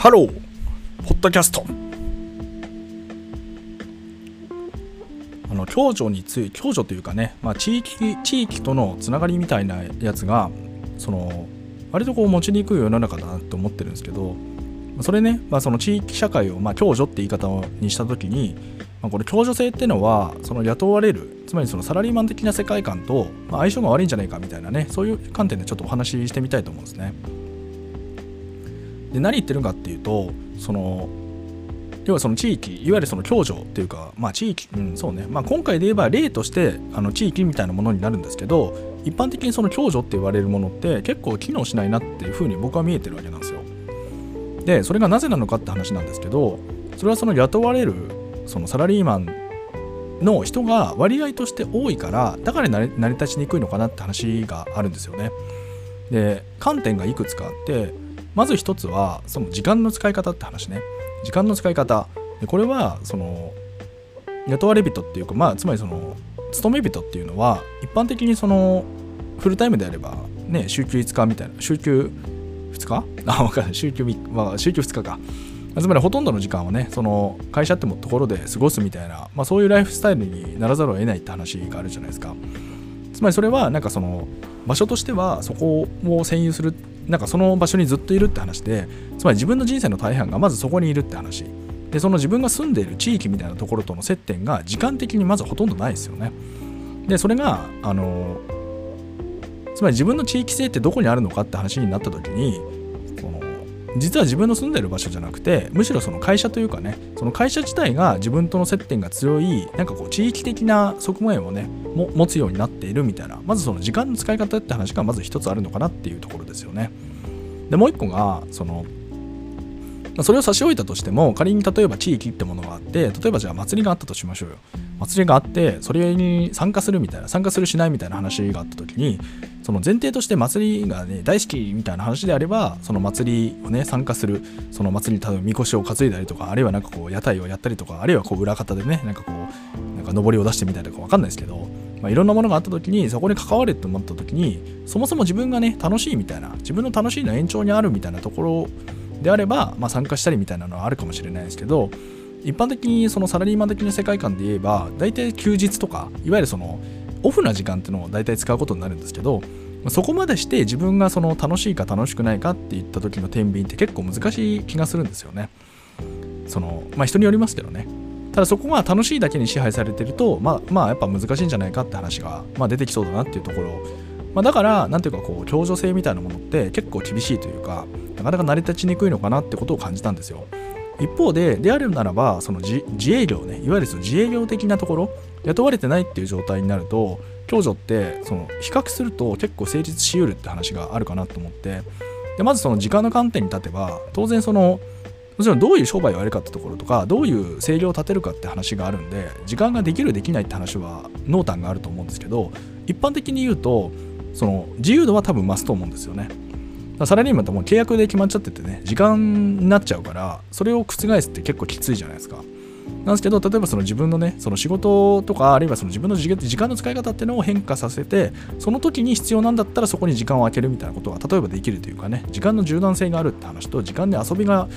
ハローポッドキャストあの共助につい共助というかね、まあ、地域地域とのつながりみたいなやつがその割とこう持ちにくい世の中だなって思ってるんですけどそれね、まあ、その地域社会を、まあ、共助って言い方にした時に、まあ、これ共助性ってのはその雇われるつまりそのサラリーマン的な世界観と、まあ、相性が悪いんじゃないかみたいなねそういう観点でちょっとお話ししてみたいと思うんですね。で何言ってるかっていうとその要はその地域いわゆるその共助っていうかまあ地域うんそうね。まあ今回で言えば例としてあの地域みたいなものになるんですけど一般的にその共助って言われるものって結構機能しないなっていうふうに僕は見えてるわけなんですよ。でそれがなぜなのかって話なんですけどそれはその雇われるそのサラリーマンの人が割合として多いからだから成り立ちにくいのかなって話があるんですよね。で観点がいくつかあってまず一つはその時間の使い方って話ね。時間の使い方。これはその雇われ人っていうかまあつまりその勤め人っていうのは一般的にそのフルタイムであればね週休5日みたいな週休2日？あ分かんない。週休3、まあ、週休2日か。つまりほとんどの時間をねその会社ってもところで過ごすみたいな、まあ、そういうライフスタイルにならざるを得ないって話があるじゃないですか。つまりそれはなんかその場所としてはそこを占有するなんかその場所にずっといるって話でつまり自分の人生の大半がまずそこにいるって話。でその自分が住んでいる地域みたいなところとの接点が時間的にまずほとんどないですよね。でそれがあのつまり自分の地域性ってどこにあるのかって話になった時に実は自分の住んでる場所じゃなくてむしろその会社というかねその会社自体が自分との接点が強いなんかこう地域的な側面をねも持つようになっているみたいなまずその時間の使い方って話がまず一つあるのかなっていうところですよね。でもう一個がそのそれを差し置いたとしても仮に例えば地域ってものがあって例えばじゃあ祭りがあったとしましょうよ。祭りがあってそれに参加するみたいな参加するしないみたいな話があった時にその前提として祭りがね大好きみたいな話であればその祭りをね参加するその祭りに多分みこしを担いだりとかあるいはなんかこう屋台をやったりとかあるいはこう裏方でねなんかこうなんか上りを出してみたりとか分かんないですけど、まあ、いろんなものがあった時にそこに関わると思った時にそもそも自分がね楽しいみたいな自分の楽しいの延長にあるみたいなところであれば、まあ、参加したりみたいなのはあるかもしれないですけど一般的にそのサラリーマン的な世界観で言えば大体休日とかいわゆるそのオフな時間っていうのを大体使うことになるんですけどそこまでして自分がその楽しいか楽しくないかって言った時の天秤って結構難しい気がするんですよね。そのまあ人によりますけどね。ただそこが楽しいだけに支配されてるとまあまあやっぱ難しいんじゃないかって話が、まあ、出てきそうだなっていうところまあ、だから何ていうかこう共助性みたいなものって結構厳しいというかなかなか成り立ちにくいのかなってことを感じたんですよ一方でであるならばその自営業ねいわゆるその自営業的なところ雇われてないっていう状態になると共助ってその比較すると結構成立しうるって話があるかなと思ってでまずその時間の観点に立てば当然そのもちろんどういう商売をやるかってところとかどういう制御を立てるかって話があるんで時間ができるできないって話は濃淡があると思うんですけど一般的に言うとその自由度は多分増すと思うんですよね。サラリーマンってもう契約で決まっちゃっててね時間になっちゃうからそれを覆すって結構きついじゃないですか。なんですけど例えばその自分のねその仕事とかあるいはその自分の時間の使い方っていうのを変化させてその時に必要なんだったらそこに時間を空けるみたいなことが例えばできるというかね時間の柔軟性があるって話と時間で遊びが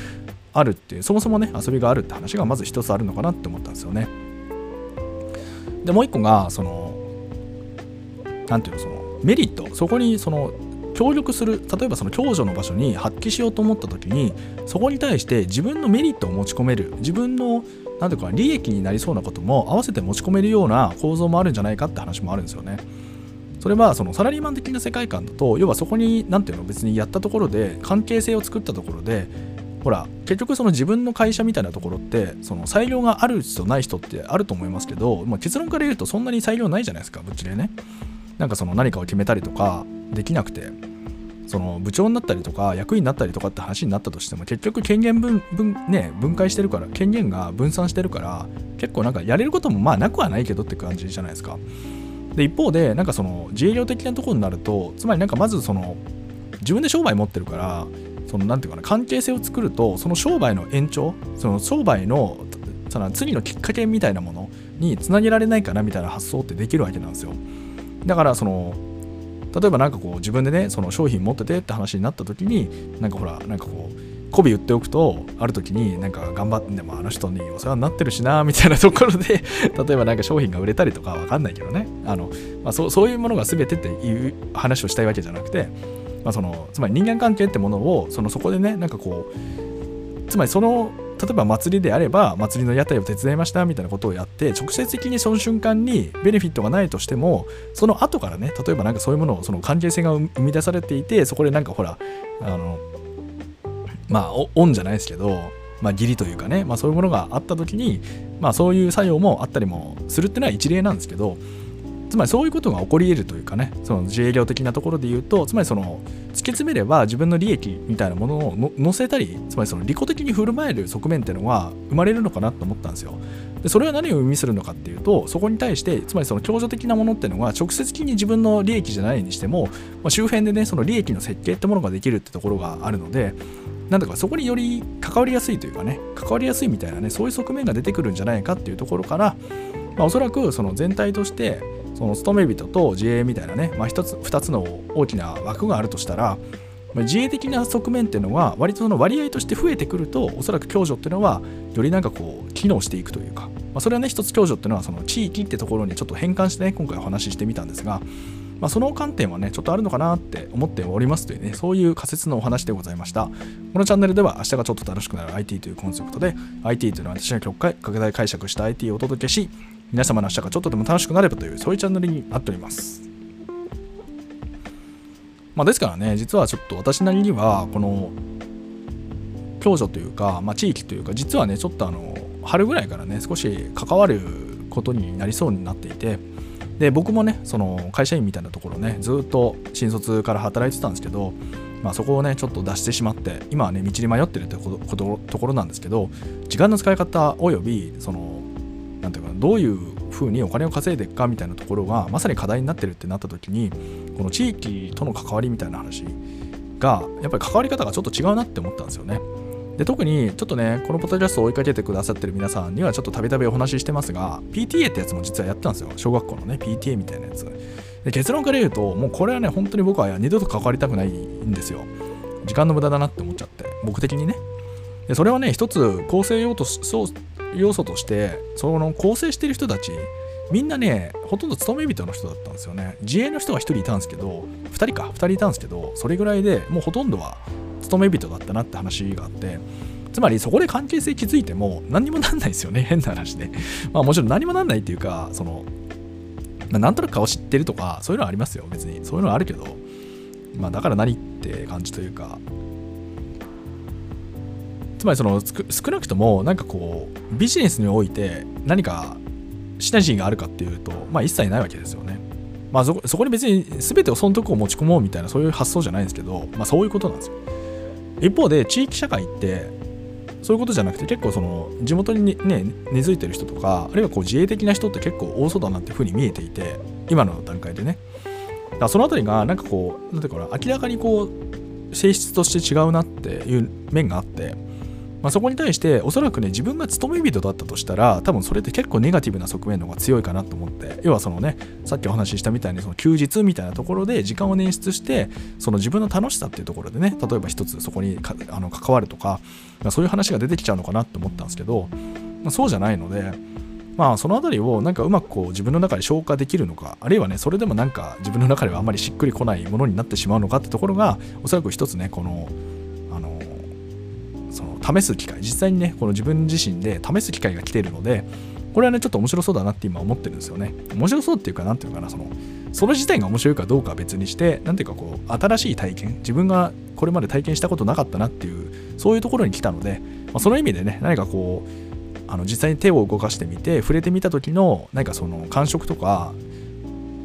あるっていうそもそもね遊びがあるって話がまず一つあるのかなって思ったんですよね。でもう一個がその何ていうのそのメリット。そこにその協力する例えばその共助の場所に発揮しようと思った時にそこに対して自分のメリットを持ち込める自分の何ていうか利益になりそうなことも合わせて持ち込めるような構造もあるんじゃないかって話もあるんですよね。それはそのサラリーマン的な世界観だと要はそこに何ていうの別にやったところで関係性を作ったところでほら結局その自分の会社みたいなところってその裁量がある人ない人ってあると思いますけど、まあ、結論から言うとそんなに裁量ないじゃないですかぶっちゃね。なんかその何かを決めたりとかできなくてその部長になったりとか役員になったりとかって話になったとしても結局権限分分,、ね、分解してるから権限が分散してるから結構なんかやれることもまあなくはないけどって感じじゃないですか。で一方でなんかその自営業的なところになるとつまりなんかまずその自分で商売持ってるからそのなんていうかな関係性を作るとその商売の延長その商売のその次のきっかけみたいなものにつなげられないかなみたいな発想ってできるわけなんですよ。だからその例えば何かこう自分でねその商品持っててって話になった時になんかほらなんかこう媚び売っておくとある時になんか頑張ってでもあの人にお世話になってるしなみたいなところで 例えばなんか商品が売れたりとかわかんないけどね。あの、まあ、そうそういうものが全てっていう話をしたいわけじゃなくて、まあ、そのつまり人間関係ってものをそのそこでねなんかこうつまりその例えば祭りであれば祭りの屋台を手伝いましたみたいなことをやって直接的にその瞬間にベネフィットがないとしてもその後からね例えばなんかそういうものをその関係性が生み出されていてそこでなんかほらあのまあオンじゃないですけどまあ、義理というかね、まあ、そういうものがあった時に、まあ、そういう作用もあったりもするっていうのは一例なんですけどつまりそういうことが起こり得るというかねその自営業的なところで言うとつまりその突き詰めれば自分の利益みたいなものを乗せたりつまりその利己的に振る舞える側面っていうのは生まれるのかなと思ったんですよ。でそれは何を意味するのかっていうとそこに対してつまりその共助的なものっていうのは直接的に自分の利益じゃないにしても、まあ、周辺でねその利益の設計ってものができるってところがあるのでなんだかそこにより関わりやすいというかね関わりやすいみたいなねそういう側面が出てくるんじゃないかっていうところから、まあ、おそらくその全体としてその勤め人と自営みたいなね、まあ、1つ2つの大きな枠があるとしたら、まあ、自営的な側面っていうのは割とその割合として増えてくるとおそらく共助っていうのはよりなんかこう機能していくというか、まあ、それはね一つ共助っていうのはその地域ってところにちょっと変換してね今回お話ししてみたんですが、まあ、その観点はねちょっとあるのかなって思っておりますというねそういう仮説のお話でございました。このチャンネルでは明日がちょっと楽しくなる IT というコンセプトで IT というのは私が極快拡大解釈した IT をお届けし皆様の明日がちょっとでも楽しくなればというそういうチャンネルになっております。まあ、ですからね実はちょっと私なりにはこの共助というか、まあ、地域というか実はねちょっとあの春ぐらいからね少し関わることになりそうになっていてで僕もねその会社員みたいなところねずっと新卒から働いてたんですけど、まあ、そこをねちょっと出してしまって今はね道に迷ってるってこところなんですけど時間の使い方およびそのなんていうかどういうふうにお金を稼いでいくかみたいなところがまさに課題になってるってなった時にこの地域との関わりみたいな話がやっぱり関わり方がちょっと違うなって思ったんですよね。で特にちょっとねこのポッドキャストを追いかけてくださってる皆さんにはちょっとたびたびお話ししてますが PTA ってやつも実はやったんですよ。小学校のね PTA みたいなやつ。で結論から言うともうこれはね本当に僕は二度と関わりたくないんですよ。時間の無駄だなって思っちゃって僕的にね。でそれはね一つ構成用とそう要素としてその構成してる人たちみんなねほとんど勤め人の人だったんですよね。自営の人が1人いたんですけど2人か2人いたんですけどそれぐらいでもうほとんどは勤め人だったなって話があってつまりそこで関係性築いても何にもなんないですよね 変な話で。まあもちろん何もなんないっていうかその、なんとなく顔知ってるとかそういうのはありますよ別に。そういうのはあるけどまあだから何って感じというかつまりその少なくともなんかこうビジネスにおいて何かシナジーがあるかっていうと、まあ、一切ないわけですよね。まあそこそこに別に全てを損得を持ち込もうみたいなそういう発想じゃないんですけど、まあ、そういうことなんですよ。一方で地域社会ってそういうことじゃなくて結構その地元にね根付いてる人とかあるいはこう自営的な人って結構多そうだなっていうふうに見えていて今の段階でね。だからそのあたりがなんかこうなんていうかな明らかにこう性質として違うなっていう面があってまあ、そこに対しておそらくね自分が勤め人だったとしたら多分それって結構ネガティブな側面の方が強いかなと思って要はそのねさっきお話ししたみたいにその休日みたいなところで時間を捻出してその自分の楽しさっていうところでね例えば一つそこにあの関わるとか、まあ、そういう話が出てきちゃうのかなって思ったんですけど、まあ、そうじゃないのでまあその辺りをなんかうまくこう自分の中で消化できるのかあるいはねそれでもなんか自分の中ではあんまりしっくりこないものになってしまうのかってところがおそらく一つねこの、あのその試す機会実際にねこの自分自身で試す機会が来ているのでこれはねちょっと面白そうだなって今思ってるんですよね。面白そうっていうか何ていうかなそのそれ自体が面白いかどうかは別にして何ていうかこう新しい体験自分がこれまで体験したことなかったなっていうそういうところに来たので、まあ、その意味でね何かこうあの実際に手を動かしてみて触れてみた時の何かその感触とか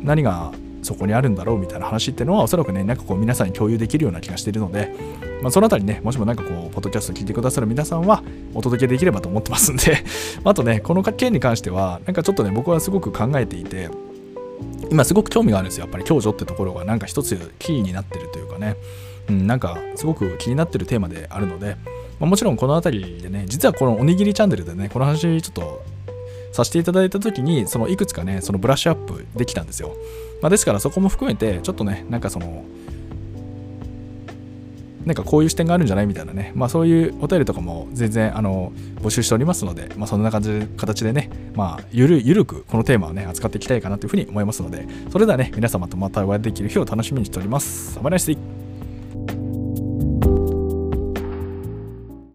何がそこにあるんだろうみたいな話っていうのはおそらくねなんかこう皆さんに共有できるような気がしているのでまあ、そのあたりね、もしもなんかこう、ポッドキャスト聞いてくださる皆さんは、お届けできればと思ってますんで あとね、この件に関しては、なんかちょっとね、僕はすごく考えていて、今すごく興味があるんですよ。やっぱり共助ってところがなんか一つキーになってるというかね、うん、なんかすごく気になってるテーマであるので、まあ、もちろんこの辺りでね、実はこのおにぎりチャンネルでね、この話ちょっとさせていただいた時に、そのいくつかね、そのブラッシュアップできたんですよ。まあ、ですからそこも含めて、ちょっとね、なんかその、なんかこういう視点があるんじゃないみたいなね、まあ、そういうお便りとかも全然あの募集しておりますので、まあ、そんな感じで形でね、まあ、ゆるゆるくこのテーマをね扱っていきたいかなというふうに思いますのでそれではね皆様とまたお会いできる日を楽しみにしております。サバナイス